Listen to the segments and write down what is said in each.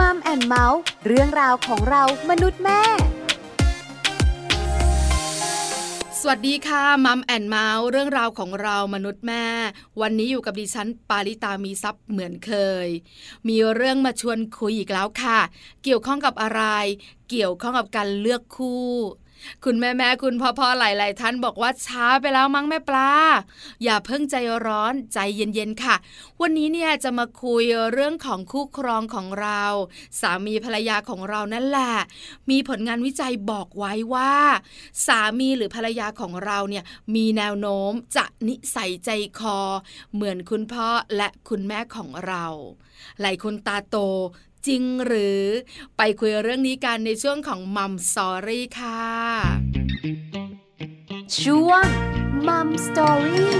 Mom and Mouth เรื่องราวของเรามนุษย์แม่ สวัสดีค่ะ Mom and Mouth เรื่องราวของเรามนุษย์แม่ วันนี้อยู่กับดิฉันปาริตามีทรัพย์เหมือนเคย มีเรื่องมาชวนคุยอีกแล้วค่ะ เกี่ยวข้องกับอะไร เกี่ยวข้องกับการเลือกคู่ คุณแม่แม่คุณพ่อพ่อหลาย ๆ ท่านบอกว่าช้าไปแล้วมั้งแม่ปลา อย่าเพิ่งใจร้อนใจเย็น ๆ ค่ะ วันนี้เนี่ยจะมาคุยเรื่องของคู่ครองของเรา สามีภรรยาของเรานั่นแหละ มีผลงานวิจัยบอกไว้ว่า สามีหรือภรรยาของเราเนี่ยมีแนวโน้มจะนิสัยใจคอ เหมือนคุณพ่อและคุณแม่ของเรา หลายคนตาโต จริงหรือไปคุยเรื่องนี้กันในช่วงของมัมสอรี่ค่ะ ช่วงมัมสอรี่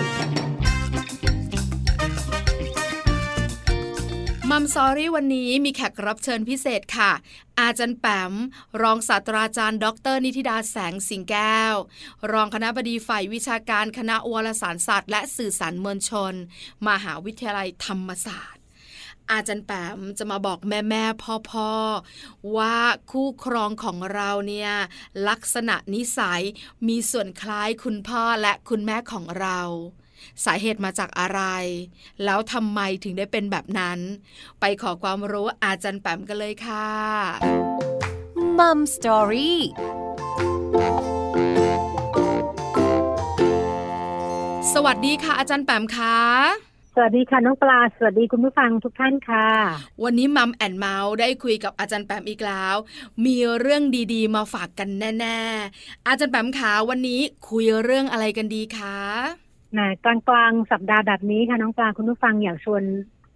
มัมสอรี่วันนี้มีแขกรับเชิญพิเศษค่ะ อาจารย์แปม รองศาสตราจารย์ ดร นิติดาแสงสิงแก้ว รองคณะบดีฝ่ายวิชาการคณะวารสารศาสตร์ และสื่อสารมวลชน มหาวิทยาลัยธรรมศาสตร์ อาจารย์แปมจะมาบอกแม่แม่พ่อพ่อว่าคู่ครองของเราเนี่ยลักษณะนิสัยมีส่วนคล้ายคุณพ่อและคุณแม่ของเราสาเหตุมาจากอะไร แล้วทำไมถึงได้เป็นแบบนั้น ไปขอความรู้อาจารย์แปมกันเลยค่ะมัมสตอรี่สวัสดีค่ะ อาจารย์แปมคะ สวัสดีค่ะน้องปลา สวัสดีคุณผู้ฟังทุกท่านค่ะ วันนี้มัมแอนเมาส์ได้คุยกับอาจารย์แปมอีกแล้ว มีเรื่องดีๆ มาฝากกันแน่ๆ อาจารย์แปมขาวันนี้คุยเรื่องอะไรกันดีคะนะกลางกลางสัปดาห์แบบนี้ค่ะน้องปลาคุณผู้ฟังอยากชวน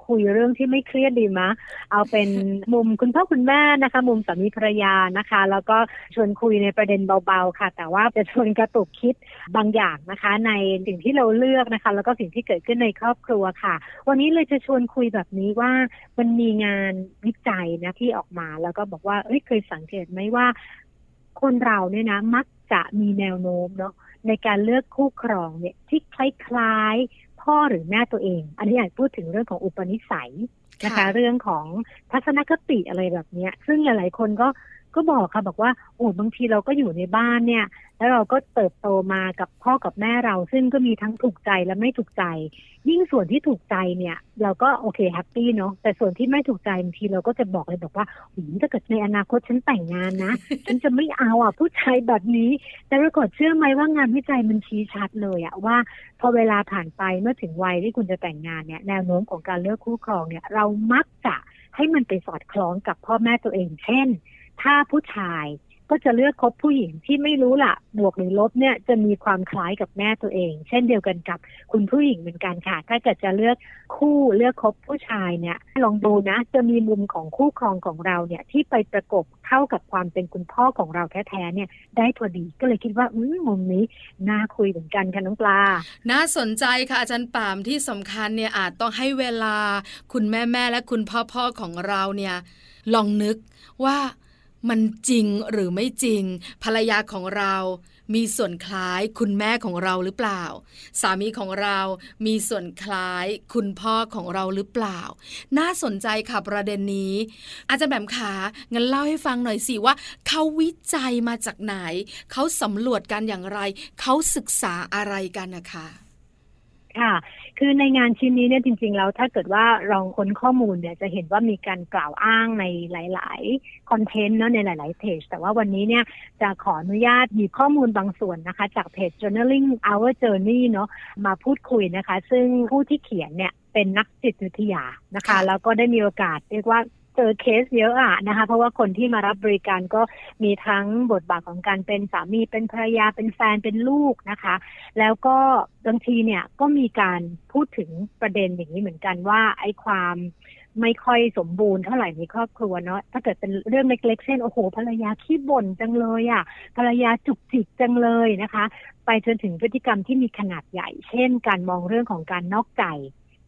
คุยเรื่องที่ไม่เครียดดีมะ เอาเป็นมุมคุณพ่อคุณแม่นะคะ มุมสามีภรรยานะคะ แล้วก็ชวนคุยในประเด็นเบาๆค่ะ แต่ว่าจะชวนกระตุกคิดบางอย่างนะคะ ในสิ่งที่เราเลือกนะคะ แล้วก็สิ่งที่เกิดขึ้นในครอบครัวค่ะ วันนี้เลยจะชวนคุยแบบนี้ว่ามันมีงานวิจัยนะที่ออกมา แล้วก็บอกว่าเอ้ยเคยสังเกตไหมว่า คนเราเนี่ยนะมักจะมีแนวโน้มเนาะในการเลือกคู่ครองเนี่ยที่คล้าย พ่อหรือแม่ตัวเอง อันนี้อยากพูดถึงเรื่องของอุปนิสัยนะคะ เรื่องของทัศนคติอะไรแบบนี้ซึ่งหลายๆคนก็ก็บอกค่ะบอกว่าโอ้บางทีเราก็อยู่ในบ้านเนี่ย แล้วเราก็เติบโตมากับพ่อกับแม่เรา ซึ่งก็มีทั้งถูกใจและไม่ถูกใจ ยิ่งส่วนที่ถูกใจเนี่ย เราก็โอเค happy เนาะแต่ส่วนที่ไม่ถูกใจบางทีเราก็จะบอกเลยบอกว่าหืถ้าเกิดในอนาคตฉันแต่งงานนะฉันจะไม่เอาอะผู้ชายแบบนี้ แต่ปรากฏเชื่อไหมว่างานวิจัยมันชี้ชัดเลยอะว่า พอเวลาผ่านไปเมื่อถึงวัยที่คุณจะแต่งงานเนี่ยแนวโน้มของการเลือกคู่ครองเนี่ย เรามักจะให้มันไปสอดคล้องกับพ่อแม่ตัวเอง เช่น ถ้าผู้ชายก็จะเลือกคบผู้หญิงที่ไม่รู้ละบวกหรือลบเนี่ยจะมีความคล้ายกับแม่ตัวเอง เช่นเดียวกันกับคุณผู้หญิงเหมือนกันค่ะ ถ้าเกิดจะเลือกคู่เลือกคบผู้ชายเนี่ย ลองดูนะ จะมีมุมของคู่ครองของเราเนี่ย ที่ไปประกบเข้ากับความเป็นคุณพ่อของเราแท้ๆเนี่ย ได้พอดีก็เลยคิดว่าอืมุมนี้น่าคุยเหมือนกันค่ะน้องปลา น่าสนใจค่ะอาจารย์ปามที่สำคัญเนี่ยอาจต้องให้เวลาคุณแม่แม่และคุณพ่อพ่อของเราเนี่ย ลองนึกว่า มันจริงหรือไม่จริง ภรรยาของเรามีส่วนคล้ายคุณแม่ของเราหรือเปล่า สามีของเรามีส่วนคล้ายคุณพ่อของเราหรือเปล่า น่าสนใจค่ะประเด็นนี้ อาจารย์แบมขางั้นเล่าให้ฟังหน่อยสิว่า เขาวิจัยมาจากไหน เขาสำรวจกันอย่างไร เขาศึกษาอะไรกันนะคะ ค่ะ คือในงานชิ้นนี้เนี่ยจริง ๆ แล้วถ้าเกิดว่าลองค้นข้อมูลเนี่ยจะเห็นว่ามีการกล่าวอ้างในหลาย ๆ คอนเทนต์เนาะในหลาย ๆเพจแต่ว่าวันนี้เนี่ยจะขออนุญาตหยิบข้อมูลบางส่วนนะคะ จากเพจ journaling our journey เนาะมาพูดคุยนะคะ ซึ่งผู้ที่เขียนเนี่ยเป็นนักจิตวิทยานะคะ แล้วก็ได้มีโอกาสเรียกว่า เจอเคสเยอะอะนะคะ เพราะว่าคนที่มารับบริการก็มีทั้งบทบาทของการเป็นสามีเป็นภรรยาเป็นแฟนเป็นลูกนะคะ แล้วก็บางทีเนี่ยก็มีการพูดถึงประเด็นอย่างนี้เหมือนกันว่าไอ้ความไม่ค่อยสมบูรณ์เท่าไหร่ในครอบครัวเนาะถ้าเกิดเป็นเรื่องเล็กๆเช่นโอ้โหภรรยาขี้บ่นจังเลยอะ่ะภรรยาจุกจิกจังเลยนะคะ ไปจนถึงพฤติกรรมที่มีขนาดใหญ่ เช่น การมองเรื่องของการนอกใจ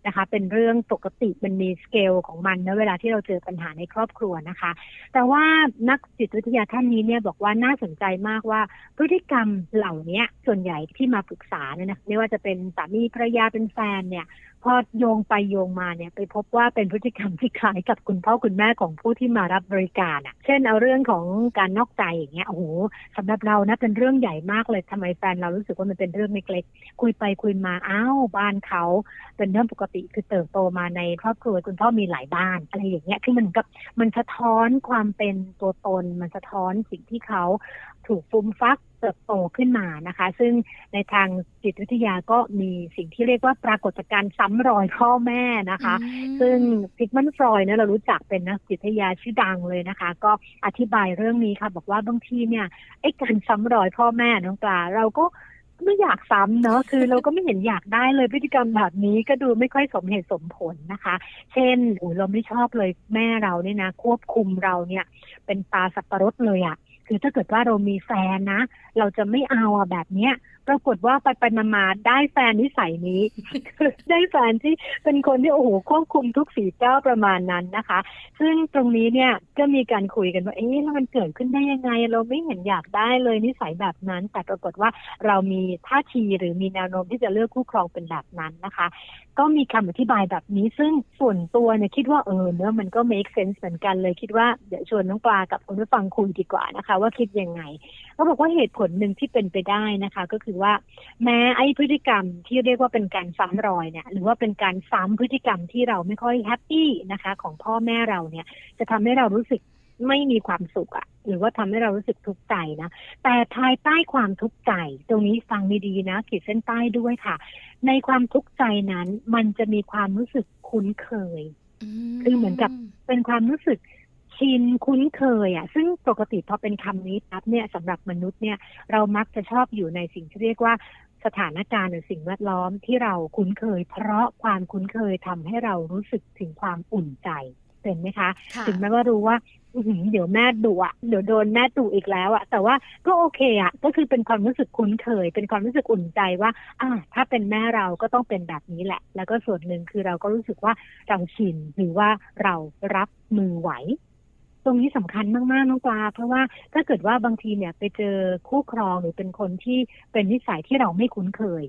นะคะ เป็นเรื่องปกติมันมีสเกลของมันนะเวลาที่เราเจอปัญหาในครอบครัวนะคะ แต่ว่านักจิตวิทยาท่านนี้เนี่ยบอกว่าน่าสนใจมากว่าพฤติกรรมเหล่านี้ส่วนใหญ่ที่มาปรึกษาเนี่ยนะไม่ว่าจะเป็นสามีภรรยาเป็นแฟนเนี่ยพอโยงไปโยงมาเนี่ยไปพบว่าเป็นพฤติกรรมที่คล้ายกับคุณพ่อคุณแม่ของผู้ที่มารับบริการอะ เช่นเอาเรื่องของการนอกใจอย่างเงี้ยโอ้โหสำหรับเรานะเป็นเรื่องใหญ่มากเลยทำไมแฟนเรารู้สึกว่ามันเป็นเรื่องเล็กๆคุยไปคุยมาอ้าวบ้านเขาเป็นเรื่องปกติคือเติบโตมาในครอบครัวคุณพ่อมีหลายบ้านอะไรอย่างเงี้ยคือมันกับมันสะท้อนความเป็นตัวตนมันสะท้อนสิ่งที่เขาถูกฟุ้มฟัก เติบโตขึ้นมานะคะ ซึ่งในทางจิตวิทยาก็มีสิ่งที่เรียกว่าปรากฏการณ์ซ้ำรอยพ่อแม่นะคะ ซึ่งซิกมันฟรอยเนี่ยเรารู้จักเป็นนักจิตวิทยาชื่อดังเลยนะคะ ก็อธิบายเรื่องนี้ค่ะ บอกว่าบางทีเนี่ยไอ้การซ้ำรอยพ่อแม่น้องปลาเราก็ไม่อยากซ้ำเนอะคือเราก็ไม่เห็นอยากได้เลยพฤติกรรมแบบนี้ก็ดูไม่ค่อยสมเหตุสมผลนะคะ เช่นโอ้เราไม่ชอบเลยแม่เราเนี่ยนะ ควบคุมเราเนี่ย เป็นปลาสับปะรดเลยอะ่ะ คือถ้าเกิดว่าเรามีแฟนนะ เราจะไม่เอาแบบเนี้ยปรากฏว่าไปไปมาได้แฟนนิสัยนี้ ได้แฟนที่เป็นคนที่โอ้โหควบคุมทุกสีเจ้าประมาณนั้นนะคะ ซึ่งตรงนี้เนี่ยก็มีการคุยกันว่าเอ๊ะแล้วมันเกิดขึ้นได้ยังไง เราไม่เห็นอยากได้เลยนิสัยแบบนั้น แต่ปรากฏว่าเรามีท่าทีหรือมีแนวโน้มที่จะเลือกคู่ครองเป็นแบบนั้นนะคะ ก็มีคำอธิบายแบบนี้ ซึ่งส่วนตัวเนี่ยคิดว่าเออเนื้อมันก็ make sense เหมือนกันเลยคิดว่าเดี๋ยวชวนน้องปลากับคุณผู้ฟังคุยดีกว่านะคะ ว่าคิดยังไงเขาบอกว่าเหตุผลหนึ่งที่เป็นไปได้นะคะ ก็คือว่า แม้ไอ้พฤติกรรมที่เรียกว่าเป็นการซ้ำรอยเนี่ยหรือว่าเป็นการซ้ำพฤติกรรมที่เราไม่ค่อยแฮปปี้นะคะ ของพ่อแม่เราเนี่ย จะทำให้เรารู้สึกไม่มีความสุขอะหรือว่าทำให้เรารู้สึกทุกข์ใจนะ แต่ภายใต้ความทุกข์ใจ ตรงนี้ฟังดีๆนะ ขีดเส้นใต้ด้วยค่ะ ในความทุกข์ใจนั้น มันจะมีความรู้สึกคุ้นเคย คือเหมือนกับเป็นความรู้สึก ชินคุ้นเคยอะซึ่งปกติพอเป็นคำนี้ปั๊บเนี่ยสำหรับมนุษย์เนี่ยเรามักจะชอบอยู่ในสิ่งที่เรียกว่าสถานการณ์หรือสิ่งแวดล้อมที่เราคุ้นเคย เพราะความคุ้นเคยทำให้เรารู้สึกถึงความอุ่นใจเป็นไหมคะ ถึงแม้ว่ารู้ว่าเดี๋ยวแม่ดุอะเดี๋ยวโดนแม่ดุอีกแล้วอะแต่ว่าก็โอเคอะก็คือเป็นความรู้สึกคุ้นเคย เป็นความรู้สึกอุ่นใจว่า อ่า ถ้าเป็นแม่เราก็ต้องเป็นแบบนี้แหละ แล้วก็ส่วนหนึ่งคือเราก็รู้สึกว่าเราชินหรือว่าเรารับมือไหว ตรงนี้สำคัญมากๆน้องปลาเพราะว่าถ้าเกิดว่าบางทีเนี่ยไปเจอคู่ครองหรือเป็นคนที่เป็นนิสัยที่เราไม่คุ้นเคย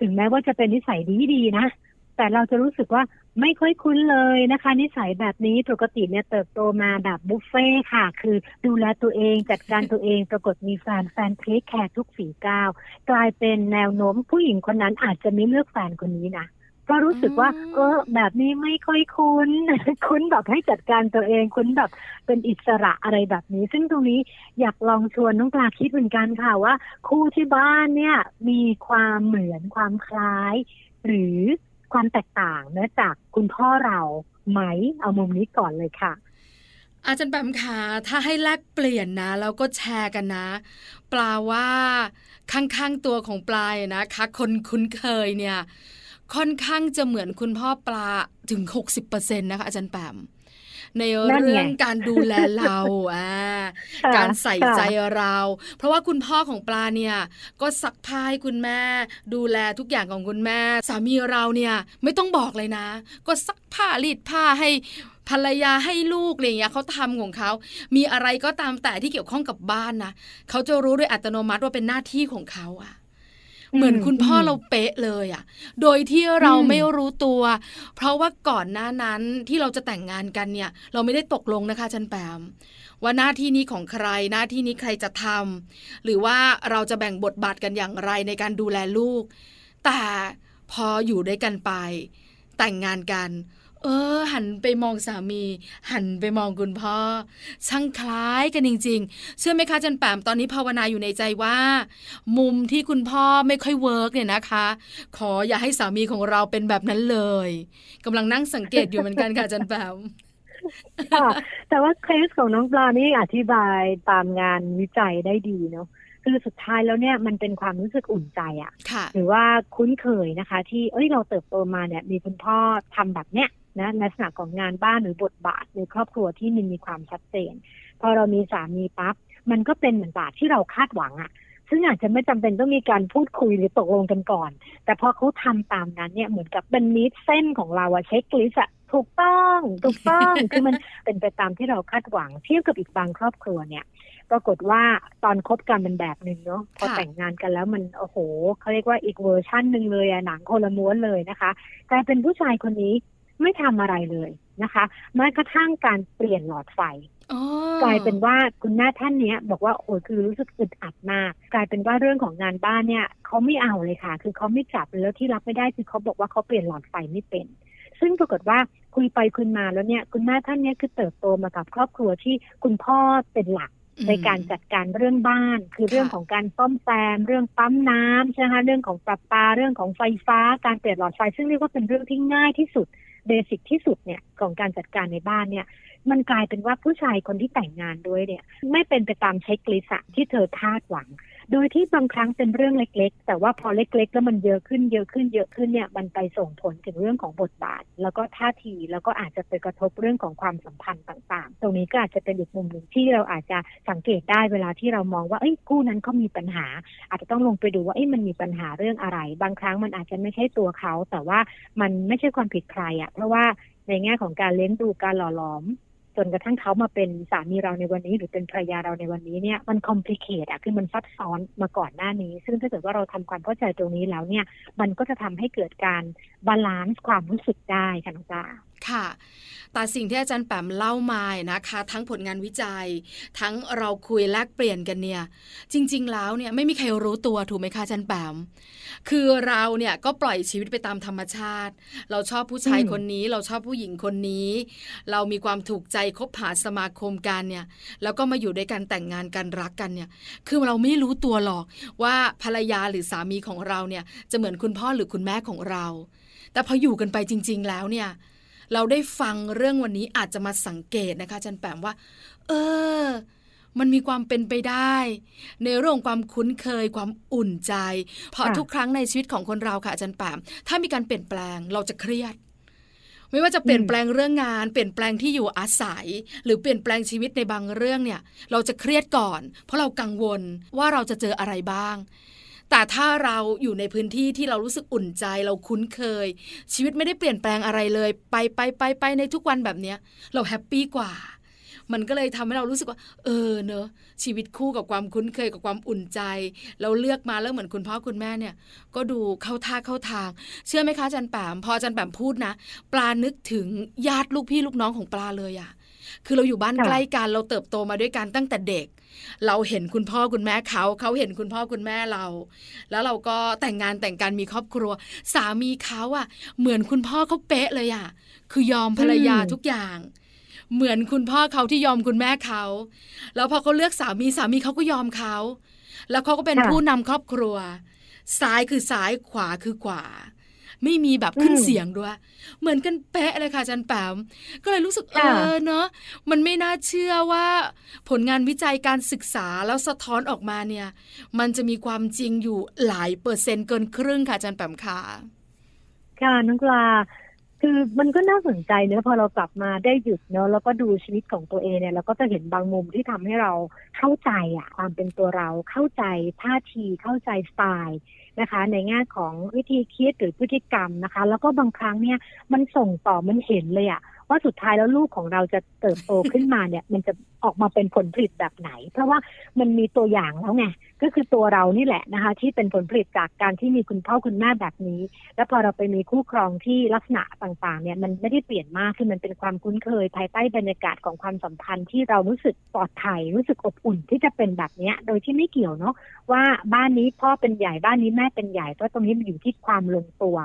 ถึงแม้ว่าจะเป็นนิสัยดีๆนะ แต่เราจะรู้สึกว่าไม่ค่อยคุ้นเลยนะคะ นิสัยแบบนี้ปกติเนี่ยเติบโตมาแบบบุฟเฟ่ค่ะ คือดูแลตัวเองจัดการตัวเองปรากฏมีแฟนแฟนเทคแคร์ทุกฝีก้าวกลายเป็นแนวโน้มผู้หญิงคนนั้นอาจจะไม่เลือกแฟนคนนี้นะ ก็รู้สึกว่า เออ แบบนี้ไม่ค่อยคุ้น คุ้นแบบให้จัดการตัวเอง คุ้นแบบเป็นอิสระอะไรแบบนี้ ซึ่งตรงนี้อยากลองชวนน้องปลาคิดเหมือนกันค่ะว่า คู่ที่บ้านเนี่ย มีความเหมือนความคล้าย หรือความแตกต่างเนื่อจากคุณพ่อเราไหมเอามุมนี้ก่อนเลยค่ะอาจารย์แปมขาถ้าให้แลกเปลี่ยนนะ แล้วก็แชร์กันนะ ปลาว่าข้างๆตัวของปลายนะคะ คนคุ้นเคยเนี่ย ค่อนข้างจะเหมือนคุณพ่อปลาถึง 60%นะคะอาจารย์แปมในเรื่องการดูแลเราอ่าการใส่ใจเรา เพราะว่าคุณพ่อของปลาเนี่ยก็ซักผ้าให้คุณแม่ ดูแลทุกอย่างของคุณแม่ สามีเราเนี่ยไม่ต้องบอกเลยนะ ก็ซักผ้ารีดผ้าให้ภรรยาให้ลูกอะไรเงี้ยเขาทำของเขา มีอะไรก็ตามแต่ที่เกี่ยวข้องกับบ้านนะเขาจะรู้โดยอัตโนมัติว่าเป็นหน้าที่ของเขาอะ เหมือนคุณพ่อเราเป๊ะเลยอะ่ะ โดยที่เราไม่รู้ตัว เพราะว่าก่อนหน้านั้นที่เราจะแต่งงานกันเนี่ย เราไม่ได้ตกลงนะคะชันแปมว่าหน้าที่นี้ของใครหน้าที่นี้ใครจะทำหรือว่าเราจะแบ่งบทบาทกันอย่างไรในการดูแลลูก แต่พออยู่ด้วยกันไป แต่งงานกัน เออ หันไปมองสามี หันไปมองคุณพ่อ ช่างคล้ายกันจริง ๆ เชื่อไหมคะจารย์แปมตอนนี้ภาวนาอยู่ในใจว่า มุมที่คุณพ่อไม่ค่อย work เนี่ยนะคะ ขออย่าให้สามีของเราเป็นแบบนั้นเลยกำลังนั่งสังเกตอยู่เหมือนกันค่ะจันแปมค่ะแต่ว่าเคสของน้องปลานี่อธิบายตามงานวิจัยได้ดีเนาะคือสุดท้ายแล้วเนี่ยมันเป็นความรู้สึกอุ่นใจอะ่ะ หรือว่าคุ้นเคยนะคะ ที่เอ้ยเราเติบโตมาเนี่ย มีคุณพ่อทำแบบเนี้ย นะลักษณะของงานบ้านหรือบทบาทในครอบครัวที่มันมีความชัดเจน พอเรามีสามีปั๊บมันก็เป็นเหมือนบาทที่เราคาดหวังอะซึ่งอาจจะไม่จำเป็นต้องมีการพูดคุยหรือตกลงกันก่อน แต่พอเขาทำตามนั้นเนี่ยเหมือนกับเป็นนิดเส้นของเราอะเช็คลิสอะถูกต้องถูกต้องคือมันเป็นไปตามที่เราคาดหวังเทียบกับอีกบางครอบครัวเนี่ย ปรากฏว่าตอนคบกันเป็นแบบหนึ่งเนาะพอค่ะแต่งงานกันแล้วมันโอ้โหเขาเรียกว่าอีกเวอร์ชั่นหนึ่งเลยอะหนังคนละม้วนเลยนะคะกลายเป็นผู้ชายคนนี้ ไม่ทำอะไรเลยนะคะแม้กระทั่งการเปลี่ยนหลอดไฟอ๋อกลายเป็นว่าคุณแม่ท่านเนี้ย บอกว่าโอ้ยคือรู้สึกอึดอัดมาก กลายเป็นว่าเรื่องของงานบ้านเนี่ยเขาไม่เอาเลยค่ะ คือเขาไม่จับแล้วที่รับไม่ได้คือเขาบอกว่าเขาเปลี่ยนหลอดไฟไม่เป็น ซึ่งปรากฏว่าคุยไปคุยมาแล้วเนี่ย คุณแม่ท่านเนี้ยคือเติบโตมากับครอบครัวที่คุณพ่อเป็นหลักอืมในการจัดการเรื่องบ้าน คือเรื่องค่ะของการซ่อมแซมเรื่องปั๊มน้ำใช่ไหมคะเรื่องของประปาเรื่องของไฟฟ้าการเปลี่ยนหลอดไฟ ซึ่งเรียกว่าเป็นเรื่องที่ง่ายที่สุด basic ที่สุดเนี่ยของการจัดการในบ้านเนี่ย มันกลายเป็นว่าผู้ชายคนที่แต่งงานด้วยเนี่ย ไม่เป็นไปตาม checklist ที่เธอคาดหวัง โดยที่บางครั้งเป็นเรื่องเล็ก ๆ แต่ว่าพอเล็ก ๆ แล้วมันเยอะขึ้นเยอะขึ้นเยอะขึ้นเนี่ยมันไปส่งผลถึงเรื่องของบทบาท แล้วก็ท่าทีแล้วก็อาจจะไปกระทบเรื่องของความสัมพันธ์ต่างๆ ตรงนี้ก็อาจจะเป็นอีกมุมหนึ่งที่เราอาจจะสังเกตได้เวลาที่เรามองว่าเอ้ยคู่นั้นเขามีปัญหา อาจจะต้องลงไปดูว่าเอ้ยมันมีปัญหาเรื่องอะไร บางครั้งมันอาจจะไม่ใช่ตัวเขา แต่ว่ามันไม่ใช่ความผิดใครอะเพราะว่าในแง่ของการเลี้ยงดูการหล่อหลอม จนกระทั่งเขามาเป็นสามีเราในวันนี้ หรือเป็นภรรยาเราในวันนี้เนี่ยมัน complicate อะคือมันซับซ้อนมาก่อนหน้านี้ ซึ่งถ้าเกิดว่าเราทำความเข้าใจตรงนี้แล้วเนี่ย มันก็จะทำให้เกิดการ balance ความรู้สึกได้ค่ะน้องปลา ค่ะ แต่สิ่งที่อาจารย์แปมเล่ามานะคะ ทั้งผลงานวิจัย ทั้งเราคุยแลกเปลี่ยนกันเนี่ย จริง ๆ แล้วเนี่ยไม่มีใครรู้ตัวถูกไหมคะอาจารย์แปมคือเราเนี่ยก็ปล่อยชีวิตไปตามธรรมชาติ เราชอบผู้ชายอืมคนนี้ เราชอบผู้หญิงคนนี้ เรามีความถูกใจคบหาสมาคมกันเนี่ย แล้วก็มาอยู่ด้วยกันแต่งงานกันรักกันเนี่ย คือเราไม่รู้ตัวหรอกว่าภรรยาหรือสามีของเราเนี่ยจะเหมือนคุณพ่อหรือคุณแม่ของเรา แต่พออยู่กันไปจริง ๆ แล้วเนี่ย เราได้ฟังเรื่องวันนี้อาจจะมาสังเกตนะคะจันแปมว่า เออ มันมีความเป็นไปได้ ในเรื่องความคุ้นเคยความอุ่นใจ เพราะค่ะทุกครั้งในชีวิตของคนเราค่ะอาจารย์แปมถ้ามีการเปลี่ยนแปลงเราจะเครียดไม่ว่าจะเปลี่ยนแปลงเรื่องงาน เปลี่ยนแปลงที่อยู่อาศัย หรือเปลี่ยนแปลงชีวิตในบางเรื่องเนี่ย เราจะเครียดก่อน เพราะเรากังวลว่าเราจะเจออะไรบ้าง แต่ถ้าเราอยู่ในพื้นที่ที่เรารู้สึกอุ่นใจเราคุ้นเคย ชีวิตไม่ได้เปลี่ยนแปลงอะไรเลย ไปไปไปไปในทุกวันแบบเนี้ย เราแฮปปี้กว่า มันก็เลยทำให้เรารู้สึกว่า เออเนอะชีวิตคู่กับความคุ้นเคยกับความอุ่นใจ เราเลือกมาแล้วเหมือนคุณพ่อคุณแม่เนี่ย ก็ดูเข้าท่าเข้าทาง เชื่อไหมคะอาจันแปมพออาจันแปมพูดนะ ปลานึกถึงญาติลูกพี่ลูกน้องของปลาเลยอะคือเราอยู่บ้านค่ะใกล้กันเราเติบโตมาด้วยกันตั้งแต่เด็ก เราเห็นคุณพ่อคุณแม่เขาเขาเห็นคุณพ่อคุณแม่เรา แล้วเราก็แต่งงานแต่งกันมีครอบครัว สามีเขาอะเหมือนคุณพ่อเขาเป๊ะเลยอะคือยอมภรรยาอืมทุกอย่าง เหมือนคุณพ่อเขาที่ยอมคุณแม่เขา แล้วพอเขาเลือกสามีสามีเขาก็ยอมเขา แล้วเขาก็เป็นค่ะผู้นำครอบครัว ซ้ายคือซ้ายขวาคือขวา ไม่มีแบบขึ้นอืมเสียงด้วย เหมือนกันเป๊ะเลยค่ะอาจันแปมก็เลยรู้สึกเอค่ะอเนอะมันไม่น่าเชื่อว่าผลงานวิจัยการศึกษาแล้วสะท้อนออกมาเนี่ย มันจะมีความจริงอยู่หลายเปอร์เซ็นต์เกินครึ่งค่ะอาจันแปมค่ะค่ะน้องปลาคือมันก็น่าสนใจเนอะพอเรากลับมาได้หยุดเนอะแล้วก็ดูชีวิตของตัวเองเนี่ยเราก็จะเห็นบางมุมที่ทำให้เราเข้าใจอะความเป็นตัวเราเข้าใจท่าทีเข้าใจสไตล์ นะคะ ในแง่ของวิธีคิดหรือพฤติกรรมนะคะ แล้วก็บางครั้งเนี่ยมันส่งต่อมันเห็นเลยอะว่าสุดท้ายแล้วลูกของเราจะเติบโตขึ้นมาเนี่ย มันจะ ออกมาเป็นผลผลิตแบบไหน เพราะว่ามันมีตัวอย่างแล้วไงก็คือตัวเรานี่แหละนะคะ ที่เป็นผลผลิตจากการที่มีคุณพ่อคุณแม่แบบนี้ แล้วพอเราไปมีคู่ครองที่ลักษณะต่างๆ เนี่ยมันไม่ได้เปลี่ยนมากคือมันเป็นความคุ้นเคย ภายใต้บรรยากาศของความสัมพันธ์ที่เรารู้สึกปลอดภัยรู้สึกอบอุ่นที่จะเป็นแบบเนี้ยโดยที่ไม่เกี่ยวเนาะว่าบ้านนี้พ่อเป็นใหญ่บ้านนี้แม่เป็นใหญ่เพราะตรงนี้มันอยู่ที่ความลงตัว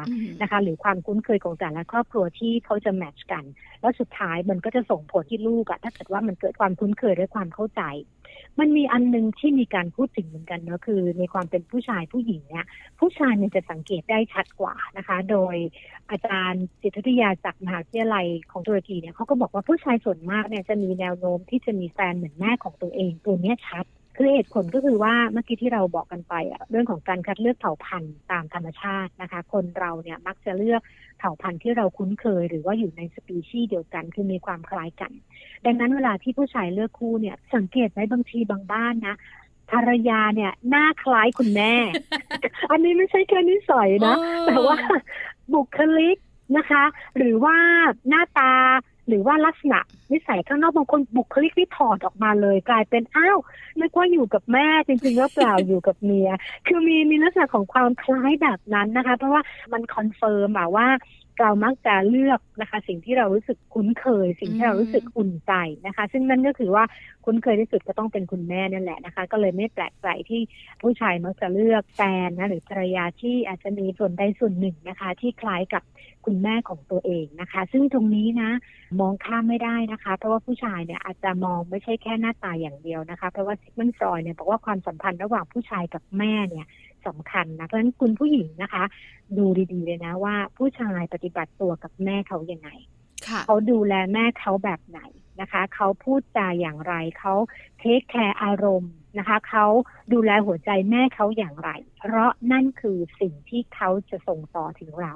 นะคะ หรือความคุ้นเคยของแต่ละครอบครัวที่เขาจะแมทช์กัน แล้วสุดท้ายมันก็จะส่งผลที่ลูกอะถ้าเกิดว่ามันเกิดความคุ้นเคยและความเข้าใจ มันมีอันหนึงที่มีการพูดถึงเหมือนกันเนอะคือในความเป็นผู้ชายผู้หญิงเนี่ยผู้ชายเนี่ยจะสังเกตได้ชัดกว่านะคะ โดยอาจารย์จิตวิทยาจากมหาวิทยาลัยของตุรกีเนี่ยเขาก็บอกว่าผู้ชายส่วนมากเนี่ยจะมีแนวโน้มที่จะมีแฟนเหมือนแม่ของตัวเองตัวเนี้ยชัดคือเหตุผลก็คือว่าเมื่อกี้ที่เราบอกกันไปอะเรื่องของการคัดเลือกเผ่าพันธุ์ตามธรรมชาตินะคะ คนเราเนี่ยมักจะเลือก เผ่าพันธุ์ที่เราคุ้นเคย หรือว่าอยู่ในสปีชีส์เดียวกันคือมีความคล้ายกัน ดังนั้นเวลาที่ผู้ชายเลือกคู่เนี่ย สังเกตไหมบางทีบางบ้านนะภรรยาเนี่ยหน้าคล้ายคุณแม่ อันนี้ไม่ใช่แค่นิสัยนะอ๋อแต่ว่าบุคลิกนะคะ หรือว่าหน้าตา หรือว่าลักษณะนิสัยข้างนอกบางคนบุคลิกที่ถอดออกมาเลย กลายเป็นอ้าวนึกว่าอยู่กับแม่จริงๆแล้วเปล่าอยู่กับเมีย คือมีมีลักษณะของความคล้ายแบบนั้นนะคะ เพราะว่ามัน confirm อะว่า เรามักจะเลือกนะคะ สิ่งที่เรารู้สึกคุ้นเคย สิ่งที่เรารู้สึกอุ่นใจนะคะ ซึ่งนั่นก็คือว่าคุ้นเคยที่สุดก็ต้องเป็นคุณแม่นั่นแหละนะคะ ก็เลยไม่แปลกใจที่ผู้ชายมักจะเลือกแฟนนะหรือภรรยาที่อาจจะมีส่วนใดส่วนหนึ่งนะคะ ที่คล้ายกับคุณแม่ของตัวเองนะคะ ซึ่งตรงนี้นะ มองข้ามไม่ได้นะคะ เพราะว่าผู้ชายเนี่ยอาจจะมองไม่ใช่แค่หน้าตาอย่างเดียวนะคะ เพราะว่าซิกมันด์ ฟรอยด์เนี่ยบอกว่าความสัมพันธ์ระหว่างผู้ชายกับแม่เนี่ย สำคัญนะ เพราะฉะนั้นคุณผู้หญิงนะคะ ดูดีๆเลยนะว่า ผู้ชายปฏิบัติตัวกับแม่เขาอย่างไงค่ะเขาดูแลแม่เขาแบบไหนนะคะ เขาพูดจาอย่างไร เขาเทคแคร์อารมณ์นะคะ เขาดูแลหัวใจแม่เขาอย่างไร เพราะนั่นคือสิ่งที่เขาจะส่งต่อถึงเรา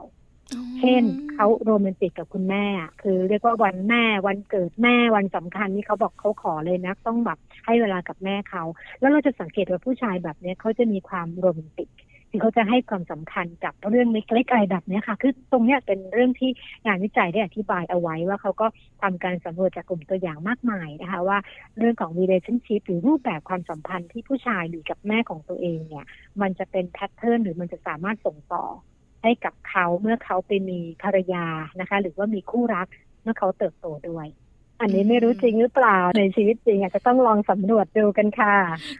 เช่นเขาโรแมนติกกับคุณแม่อะคือเรียกว่าวันแม่วันเกิดแม่วันสำคัญนี่เขาบอกเขาขอเลยนะ ต้องแบบให้เวลากับแม่เขา แล้วเราจะสังเกตว่าผู้ชายแบบเนี้ยเขาจะมีความโรแมนติกคือเขาจะให้ความสำคัญกับเรื่องเล็กๆอะไรแบบนี้ค่ะ คือตรงเนี้ยเป็นเรื่องที่งานวิจัยได้อธิบายเอาไว้ว่าเขาก็ทำการสำรวจจากกลุ่มตัวอย่างมากมายนะคะ ว่าเรื่องของ relationship หรือรูปแบบความสัมพันธ์ที่ผู้ชายหรือกับแม่ของตัวเองเนี่ย มันจะเป็นแพทเทิร์นหรือมันจะสามารถส่งต่อ ให้กับเขาเมื่อเขาไปมีภรรยานะคะ หรือว่ามีคู่รักเมื่อเขาเติบโตด้วยอันนี้ไม่รู้จริงหรือเปล่าในชีวิตจริงอาจจะต้องลองสำรวจดูกันค่ะ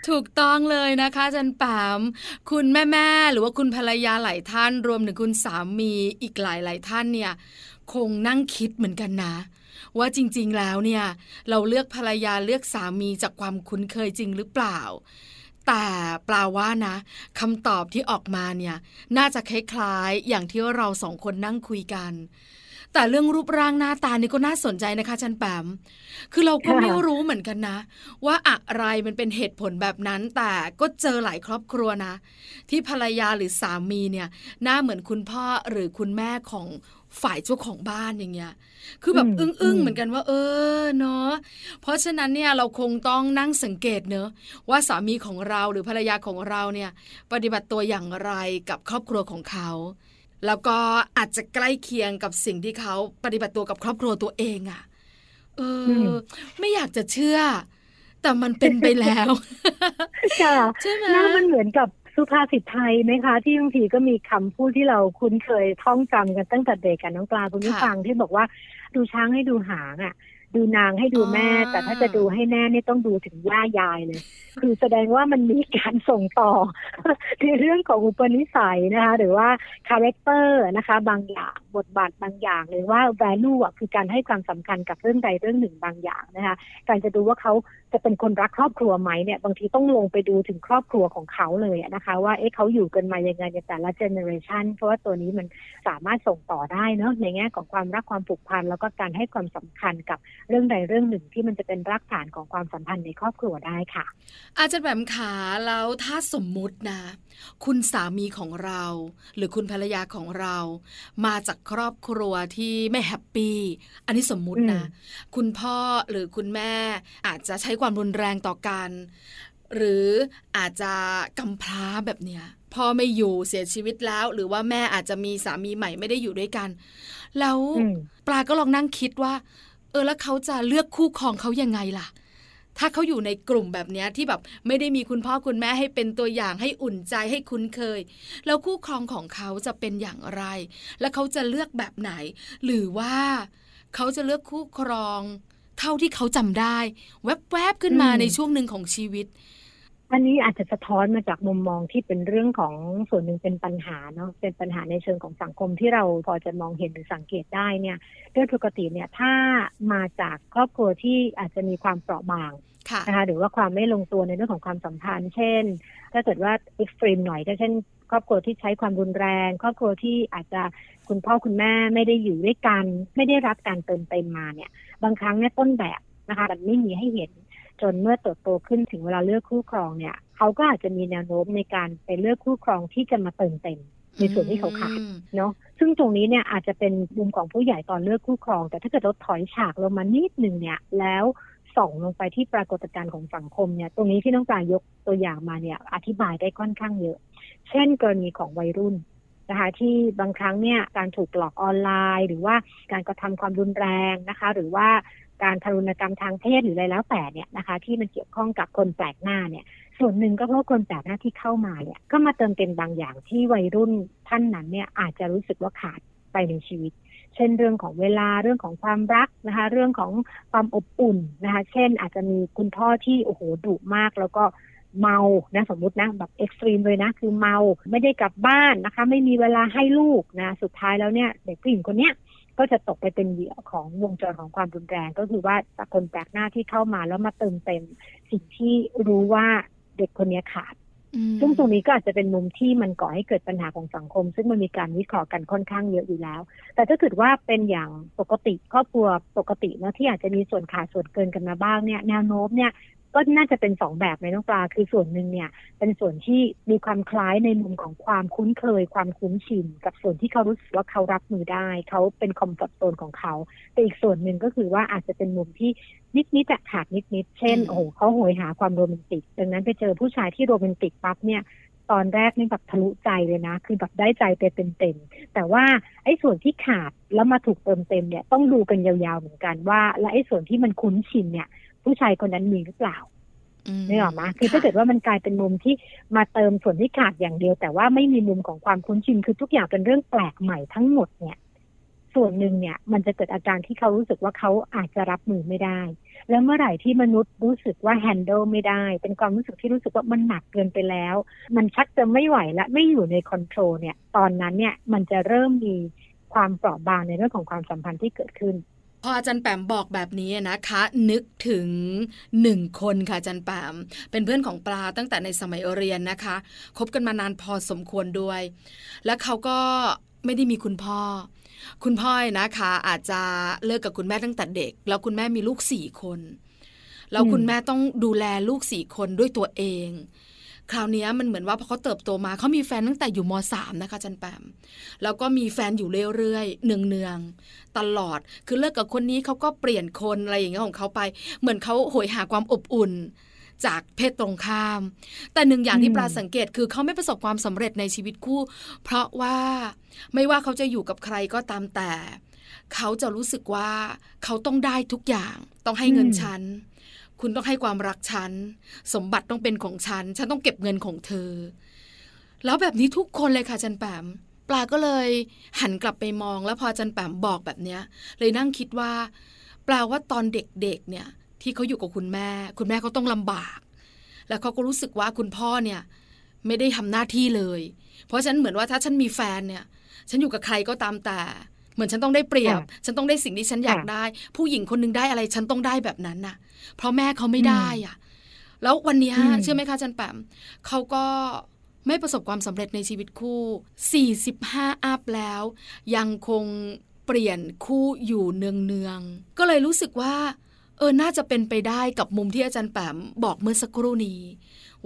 ถูกต้องเลยนะคะอาจันปามคุณแม่แม่ๆหรือว่าคุณภรรยาหลายท่าน รวมถึงคุณสามีอีกหลายหลายๆท่านเนี่ย คงนั่งคิดเหมือนกันนะ ว่าจริง ๆ แล้วเนี่ย เราเลือกภรรยาเลือกสามีจากความคุ้นเคยจริงหรือเปล่า แต่ปลาว่านะคำตอบที่ออกมาเนี่ยน่าจะคล้ายๆอย่างที่เราสองคนนั่งคุยกัน แต่เรื่องรูปร่างหน้าตานี่ก็น่าสนใจนะคะจันแปม คือเราก็ไม่รู้เหมือนกันนะ ว่าอะไรมันเป็นเหตุผลแบบนั้น แต่ก็เจอหลายครอบครัวนะ ที่ภรรยาหรือสามีเนี่ยหน้าเหมือนคุณพ่อหรือคุณแม่ของ ฝ่ายเจ้าของบ้านอย่างเงี้ย คือแบบอืมอึ้งอืๆมเหมือนกันว่า เออเนาะ เพราะฉะนั้นเนี่ยเราคงต้องนั่งสังเกตเนอะว่าสามีของเราหรือภรรยาของเราเนี่ย ปฏิบัติตัวอย่างไรกับครอบครัวของเขาแล้วก็อาจจะใกล้เคียงกับสิ่งที่เขาปฏิบัติตัวกับครอบครัวตัวเองอะ่ะ เอออมไม่อยากจะเชื่อ แต่มันเป็นไปแล้วค่ะใช่ไหมน่ามันเหมือนกับ สุภาษิตไทยไหมคะ ที่บางทีก็มีคำพูดที่เราคุ้นเคยท่องจำกันตั้งแต่เด็กกันน้องปลาคุณผู้ฟังที่บอกว่าดูช้างให้ดูหางอะ ดูนางให้ดูแม่ แต่ถ้าจะดูให้แน่นี่ต้องดูถึงย่ายายเลย คือแสดงว่ามันมีการส่งต่อ ในเรื่องของอุปนิสัยนะคะ หรือว่า character นะคะ บางอย่าง บทบาทบางอย่างหรือว่า value อะคือการให้ความสำคัญกับเรื่องใดเรื่องหนึ่งบางอย่างนะคะการจะดูว่าเขาจะเป็นคนรักครอบครัวไหมเนี่ยบางทีต้องลงไปดูถึงครอบครัวของเขาเลยนะคะ ว่าเอ๊ะเขาอยู่กันมายังไงในแต่ละ generation เพราะว่าตัวนี้มันสามารถส่งต่อได้เนาะในแง่ของความรักความผูกพันแล้วก็การให้ความสำคัญกับเรื่องใดเรื่องหนึ่งที่มันจะเป็นรากฐานของความสัมพันธ์ในครอบครัวได้ค่ะ อาจารย์แหม่มขาแล้วถ้าสมมุตินะ คุณสามีของเรา หรือคุณภรรยาของเรา มาจากครอบครัวที่ไม่ happy อันนี้สมมุตินะ คุณพ่อหรือคุณแม่อาจจะใช้ความรุนแรงต่อกัน หรืออาจจะกำพร้าแบบเนี้ยพ่อไม่อยู่เสียชีวิตแล้ว หรือว่าแม่อาจจะมีสามีใหม่ไม่ได้อยู่ด้วยกัน แล้วอืมปลาก็ลองนั่งคิดว่า เออแล้วเขาจะเลือกคู่ครองเขายังไงล่ะ ถ้าเขาอยู่ในกลุ่มแบบเนี้ยที่แบบไม่ได้มีคุณพ่อคุณแม่ให้เป็นตัวอย่างให้อุ่นใจให้คุ้นเคย แล้วคู่ครองของเขาจะเป็นอย่างไร และเขาจะเลือกแบบไหน หรือว่าเขาจะเลือกคู่ครอง เท่าที่เขาจำได้ แวบๆขึ้นมาอืมในช่วงหนึ่งของชีวิต อันนี้อาจจะสะท้อนมาจากมุมมองที่เป็นเรื่องของส่วนหนึ่งเป็นปัญหาเนาะเป็นปัญหาในเชิงของสังคมที่เราพอจะมองเห็นหรือสังเกตได้เนี่ยโดยปกติเนี่ยถ้ามาจากครอบครัวที่อาจจะมีความเปราะบางค่ะนะคะหรือว่าความไม่ลงตัวในเรื่องของความสัมพันธ์ เช่น ถ้าเกิดว่าเอ็กซ์ตรีมหน่อยก็เช่น ครอบครัวที่ใช้ความรุนแรง ครอบครัวที่อาจจะคุณพ่อคุณแม่ไม่ได้อยู่ด้วยกัน ไม่ได้รับการเติมเต็มมาเนี่ย บางครั้งเนี่ยต้นแบบนะคะมันไม่มีให้เห็น จนเมื่อเติบโตขึ้นถึงเวลาเลือกคู่ครองเนี่ย เขาก็อาจจะมีแนวโน้มในการไปเลือกคู่ครองที่จะมาเติมเต็มในส่วนที่เขาขาดอืมเนาะซึ่งตรงนี้เนี่ยอาจจะเป็นมุมของผู้ใหญ่ตอนเลือกคู่ครอง แต่ถ้าเกิดเราถอยฉากลงมานิดหนึ่งเนี่ย แล้วส่องลงไปที่ปรากฏการณ์ของสังคมเนี่ย ตรงนี้ที่น้องปลายกตัวอย่างมาเนี่ย อธิบายได้ค่อนข้างเยอะ เช่น กรณีของวัยรุ่นนะคะที่บางครั้งเนี่ยการถูกหลอกออนไลน์ หรือว่าการกระทำความรุนแรงนะคะ หรือว่า การทารุณกรรมทางเพศหรืออะไรแล้วแต่เนี่ยนะคะ ที่มันเกี่ยวข้องกับคนแปลกหน้าเนี่ย ส่วนหนึ่งก็เพราะคนแปลกหน้าที่เข้ามาเนี่ย ก็มาเติมเต็มบางอย่างที่วัยรุ่นท่านนั้นเนี่ยอาจจะรู้สึกว่าขาดไปในชีวิต เช่นเรื่องของเวลาเรื่องของความรักนะคะ เรื่องของความอบอุ่นนะคะ เช่นอาจจะมีคุณพ่อที่โอ้โหดุมากแล้วก็เมานะสมมุตินะแบบเอ็กซ์ตรีมเลยนะ คือเมาไม่ได้กลับบ้านนะคะ ไม่มีเวลาให้ลูกนะ สุดท้ายแล้วเนี่ยเด็กผู้หญิงคนเนี้ย ก็จะตกไปเป็นเหยื่อของวงจรของความรุนแรง ก็คือว่าคนแปลกหน้าที่เข้ามาแล้วมาเติมเต็ม สิ่งที่รู้ว่าเด็กคนนี้ขาดซึ่งตรงนี้ก็อาจจะเป็นมุมที่มันก่อให้เกิดปัญหาของสังคม ซึ่งมันมีการวิเคราะห์กันค่อนข้างเยอะอยู่แล้ว แต่ถ้าเกิดว่าเป็นอย่างปกติครอบครัวปกติเนาะที่อาจจะมีส่วนขาดส่วนเกินกันมาบ้างเนี่ยแนวโน้มเนี่ย ก็น่าจะเป็นสองแบบในน้องปลาคือส่วนหนึ่งเนี่ย เป็นส่วนที่มีความคล้ายในมุมของความคุ้นเคย ความคุ้นชิน กับส่วนที่เขารู้สึกว่าเขารับมือได้ เขาเป็นคอมฟอร์ตโซนของเขา แต่อีกส่วนหนึ่งก็คือว่าอาจจะเป็นมุมที่นิดนิดขาดนิดนิดเช่นโอ้โหเขาโหยหาความโรแมนติกดังนั้นไปเจอผู้ชายที่โรแมนติกปั๊บเนี่ยตอนแรกนี่แบบทะลุใจเลยนะ คือแบบได้ใจไปเต็มๆแต่ว่าไอ้ส่วนที่ขาดแล้วมาถูกเติมเต็มเนี่ยต้องดูกันยาวๆเหมือนกันว่า และไอ้ส่วนที่มันคุ้นชินเนี่ย ผู้ชายคนนั้นมีหรือเปล่าไม่หรอมาคือถ้าเกิดว่ามันกลายเป็นมุมที่มาเติมส่วนที่ขาดอย่างเดียว แต่ว่าไม่มีมุมของความคุ้นชินคือทุกอย่างเป็นเรื่องแปลกใหม่ทั้งหมดเนี่ย ส่วนหนึ่งเนี่ย มันจะเกิดอาการที่เขารู้สึกว่าเขาอาจจะรับมือไม่ได้ แล้วเมื่อไหร่ที่มนุษย์รู้สึกว่า handle ไม่ได้ เป็นความรู้สึกที่รู้สึกว่ามันหนักเกินไปแล้ว มันชักจะไม่ไหวและไม่อยู่ใน control เนี่ย ตอนนั้นเนี่ยมันจะเริ่มมีความเปราะบางในเรื่องของความสัมพันธ์ที่เกิดขึ้น พออาจารย์แปมบอกแบบนี้นะคะ นึกถึงหนึ่งคนค่ะอาจารย์แปมเป็นเพื่อนของปลาตั้งแต่ในสมัยเรียนนะคะคบกันมานานพอสมควรด้วย และเขาก็ไม่ได้มีคุณพ่อ คุณพ่อนะคะ อาจจะเลิกกับคุณแม่ตั้งแต่เด็ก แล้วคุณแม่มีลูกสี่คน แล้วคุณแม่ต้องดูแลลูกสี่คนด้วยตัวเอง คราวนี้มันเหมือนว่าพอเขาเติบโตมาเขามีแฟนตั้งแต่อยู่มสามนะคะจันแปมแล้วก็มีแฟนอยู่เรื่อยๆเนืองๆตลอด คือเลิกกับคนนี้เขาก็เปลี่ยนคนอะไรอย่างเงี้ยของเขาไป เหมือนเขาโหยหาความอบอุ่นจากเพศตรงข้าม แต่หนึ่งอย่างที่ปลาสังเกตคือเขาไม่ประสบความสำเร็จในชีวิตคู่ เพราะว่าไม่ว่าเขาจะอยู่กับใครก็ตามแต่ เขาจะรู้สึกว่าเขาต้องได้ทุกอย่าง ต้องให้เงินฉัน คุณต้องให้ความรักฉัน สมบัติต้องเป็นของฉัน ฉันต้องเก็บเงินของเธอ แล้วแบบนี้ทุกคนเลยค่ะจันแปมปลาก็เลยหันกลับไปมองแล้วพอจันแปมบอกแบบเนี้ย เลยนั่งคิดว่าปลาว่าตอนเด็กๆเนี่ย ที่เขาอยู่กับคุณแม่ คุณแม่เขาต้องลำบาก แล้วเขาก็รู้สึกว่าคุณพ่อเนี่ย ไม่ได้ทำหน้าที่เลย เพราะฉันเหมือนว่าถ้าฉันมีแฟนเนี่ย ฉันอยู่กับใครก็ตามแต่ เหมือนฉันต้องได้เปรียบ ฉันต้องได้สิ่งที่ฉันอยากได้ ผู้หญิงคนนึงได้อะไรฉันต้องได้แบบนั้นน่ะ เพราะแม่เขาไม่ได้อะ แล้ววันนี้เชื่อไหมคะจันแปมเขาก็ไม่ประสบความสำเร็จในชีวิตคู่ 45 อัพแล้ว ยังคงเปลี่ยนคู่อยู่เนืองๆ ก็เลยรู้สึกว่า เออ น่าจะเป็นไปได้กับมุมที่อาจารย์แปมบอกเมื่อสักครู่นี้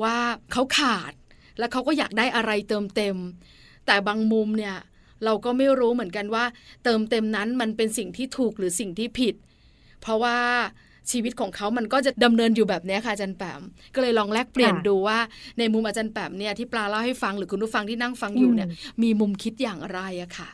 ว่าเขาขาด และเขาก็อยากได้อะไรเติมเต็ม แต่บางมุมเนี่ย เราก็ไม่รู้เหมือนกันว่า เติมเต็มนั้นมันเป็นสิ่งที่ถูกหรือสิ่งที่ผิด เพราะว่าชีวิตของเขามันก็จะดำเนินอยู่แบบนี้ค่ะอาจารย์แปมก็เลยลองแลกเปลี่ยนดูว่า ในมุมอาจารย์แปมเนี่ยที่ปลาเล่าให้ฟังหรือคุณผู้ฟังที่นั่งฟังอยู่เนี่ย มีมุมคิดอย่างไรอะค่ะ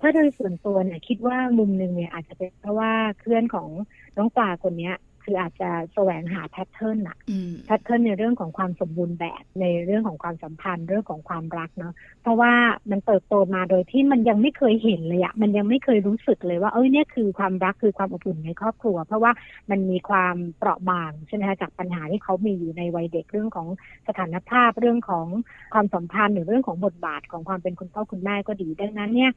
ถ้าโดยส่วนตัวเนี่ยคิดว่ามุมหนึ่งเนี่ยอาจจะเป็นเพราะว่าเพื่อนของน้องปลาคนเนี้ย คืออาจจะแสวงหา pattern อะ pattern ในเรื่องของความสมบูรณ์แบบในเรื่องของความสัมพันธ์เรื่องของความรักเนาะเพราะว่ามันเติบโตมาโดยที่มันยังไม่เคยเห็นเลยอะมันยังไม่เคยรู้สึกเลยว่าเอ้ยเนี่ยคือความรักคือความอบอุ่นในครอบครัว เพราะว่ามันมีความเปราะบางใช่ไหมคะจากปัญหาที่เขามีอยู่ในวัยเด็กเรื่องของสถานภาพเรื่องของความสัมพันธ์หรือเรื่องของบทบาทของความเป็นคุณพ่อคุณแม่ก็ดี ดังนั้นเนี่ย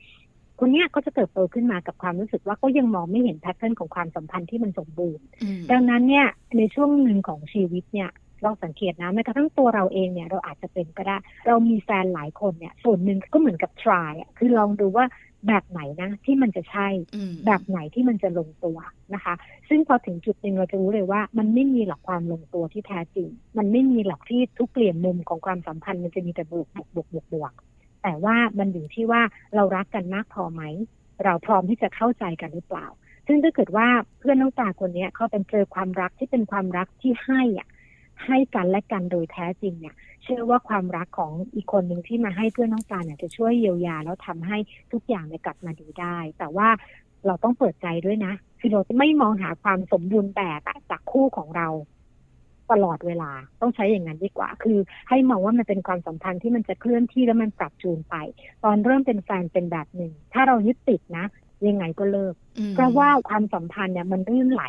คนนี้ก็จะเติบโตขึ้นมากับความรู้สึกว่าก็ยังมองไม่เห็นแพทเทิร์นของความสัมพันธ์ที่มันสมบูรณ์ ดังนั้นเนี่ยในช่วงหนึ่งของชีวิตเนี่ยเราสังเกตนะแม้กระทั่งตัวเราเองเนี่ยเราอาจจะเป็นก็ได้ เรามีแฟนหลายคนเนี่ยส่วนหนึ่งก็เหมือนกับ try อะคือลองดูว่าแบบไหนนะที่มันจะใช่ แบบไหนที่มันจะลงตัวนะคะ ซึ่งพอถึงจุดหนึ่งเราจะรู้เลยว่า มันไม่มีหลักความลงตัวที่แท้จริง มันไม่มีหลักที่ทุกเปลี่ยนมุมของความสัมพันธ์มันจะมีแต่บวกบวกบวกบวกบวก แต่ว่ามันอยู่ที่ว่าเรารักกันมากพอไหม เราพร้อมที่จะเข้าใจกันหรือเปล่า ซึ่งถ้าเกิดว่าเพื่อนน้องตาคนนี้เขาเป็นเจอความรักที่เป็นความรักที่ให้อะให้กันและกันโดยแท้จริงเนี่ย เชื่อว่าความรักของอีกคนหนึ่งที่มาให้เพื่อนน้องกาเนี่ยจะช่วยเยียวยาแล้วทำให้ทุกอย่างเนี่ยกลับมาดีได้ แต่ว่าเราต้องเปิดใจด้วยนะ คือเราไม่มองหาความสมบูรณ์แบบจากคู่ของเรา ตลอดเวลาต้องใช้อย่างนั้นดีกว่า คือให้มองว่ามันเป็นความสัมพันธ์ที่มันจะเคลื่อนที่แล้วมันปรับจูนไป ตอนเริ่มเป็นแฟนเป็นแบบหนึ่ง ถ้าเรายึดติดนะ ยังไงก็เลิกอืมเพราะว่าความสัมพันธ์เนี่ยมันรื่นไหล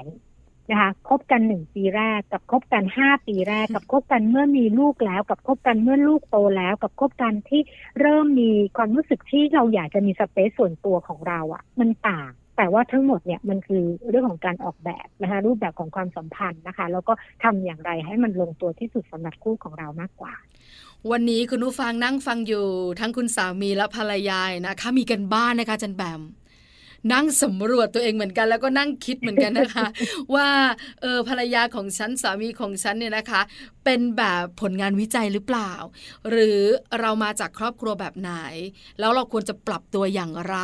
นะคะคบกันหนึ่งปีแรก กับคบกันห้าปีแรก กับคบกันเมื่อมีลูกแล้ว กับคบกันเมื่อลูกโตแล้ว กับคบกันที่เริ่มมีความรู้สึกที่เราอยากจะมีสเปซส่วนตัวของเราอะ่ะ มันต่าง แต่ว่าทั้งหมดเนี่ยมันคือเรื่องของการออกแบบนะคะรูปแบบของความสัมพันธ์นะคะ แล้วก็ทำอย่างไรให้มันลงตัวที่สุดสำหรับคู่ของเรามากกว่า วันนี้คุณผู้ฟังนั่งฟังอยู่ ทั้งคุณสามีและภรรยานะคะ มีกันบ้านนะคะจันแบม นั่งสำรวจตัวเองเหมือนกัน แล้วก็นั่งคิดเหมือนกันนะคะ ว่าเออภรรยาของฉันสามีของฉันเนี่ยนะคะ เป็นแบบผลงานวิจัยหรือเปล่า หรือเรามาจากครอบครัวแบบไหน แล้วเราควรจะปรับตัวอย่างไร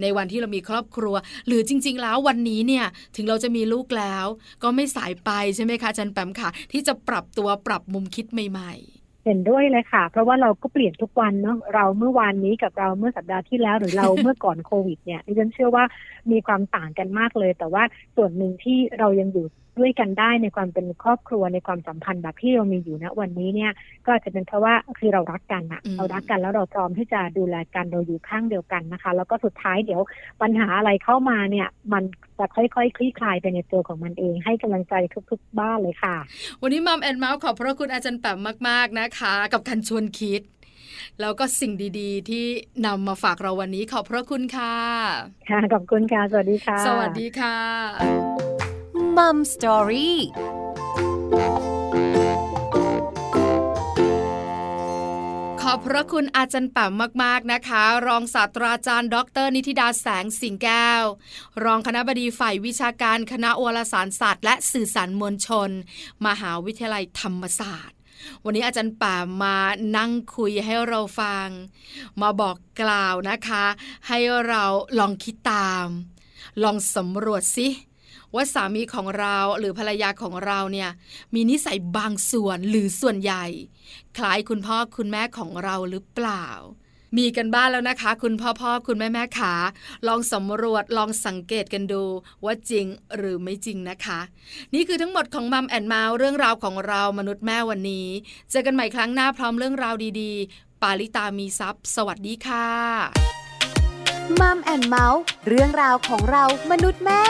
ในวันที่เรามีครอบครัว หรือจริง ๆ แล้ววันนี้เนี่ยถึงเราจะมีลูกแล้ว ก็ไม่สายไปใช่ไหมคะอาจันแปมค่ะ ที่จะปรับตัวปรับมุมคิดใหม่ ๆ เห็นด้วยเลยค่ะ เพราะว่าเราก็เปลี่ยนทุกวันเนาะเราเมื่อวานนี้กับเราเมื่อสัปดาห์ที่แล้วหรือเราเมื่อก่อนโควิดเนี่ยดิฉันเชื่อว่ามีความต่างกันมากเลย แต่ว่าส่วนหนึ่งที่เรายังอยู่ ด้วยกันได้ในความเป็นครอบครัวในความสัมพันธ์แบบที่เรามีอยู่ณวันนี้เนี่ย ก็อาจจะเป็นเพราะว่าคือเรารักกันอะอืมเรารักกันแล้วเราพร้อมที่จะดูแลกันเราอยู่ข้างเดียวกันนะคะ แล้วก็สุดท้ายเดี๋ยวปัญหาอะไรเข้ามาเนี่ย มันจะค่อยๆคลี่คลายไปในตัวของมันเองให้กำลังใจทุก ๆ บ้านเลยค่ะ วันนี้มัมแอนเมาส์ขอบพระคุณอาจารย์แปมมาก ๆนะคะ กับการชวนคิดแล้วก็สิ่งดีๆ ที่นำมาฝากเราวันนี้ขอบพระคุณค่ะ ค่ะ ขอบคุณค่ะ สวัสดีค่ะ สวัสดีค่ะ มัมสตอรี่ขอบพระคุณอาจารย์ป๋มมาก ๆ นะคะ รองศาสตราจารย์ ดร นิติดาแสงสิงแก้ว รองคณะบดีฝ่ายวิชาการคณะวารสารศาสตร์ และสื่อสารมวลชน มหาวิทยาลัยธรรมศาสตร์วันนี้อาจารย์ป่ามานั่งคุยให้เราฟัง มาบอกกล่าวนะคะ ให้เราลองคิดตาม ลองสำรวจสิ ว่าสามีของเราหรือภรรยาของเราเนี่ยมีนิสัยบางส่วนหรือส่วนใหญ่ คล้ายคุณพ่อคุณแม่ของเราหรือเปล่า มีกันบ้านแล้วนะคะ คุณพ่อพ่อคุณแม่แม่ขาลองสำรวจลองสังเกตกันดูว่าจริงหรือไม่จริงนะคะ นี่คือทั้งหมดของมัมแอนเมาส์เรื่องราวของเรามนุษย์แม่วันนี้เจอกันใหม่ครั้งหน้าพร้อมเรื่องราวดีๆ ปาลิตามีซัพ์สวัสดีค่ะมัมแอนเมาส์เรื่องราวของเรามนุษย์แม่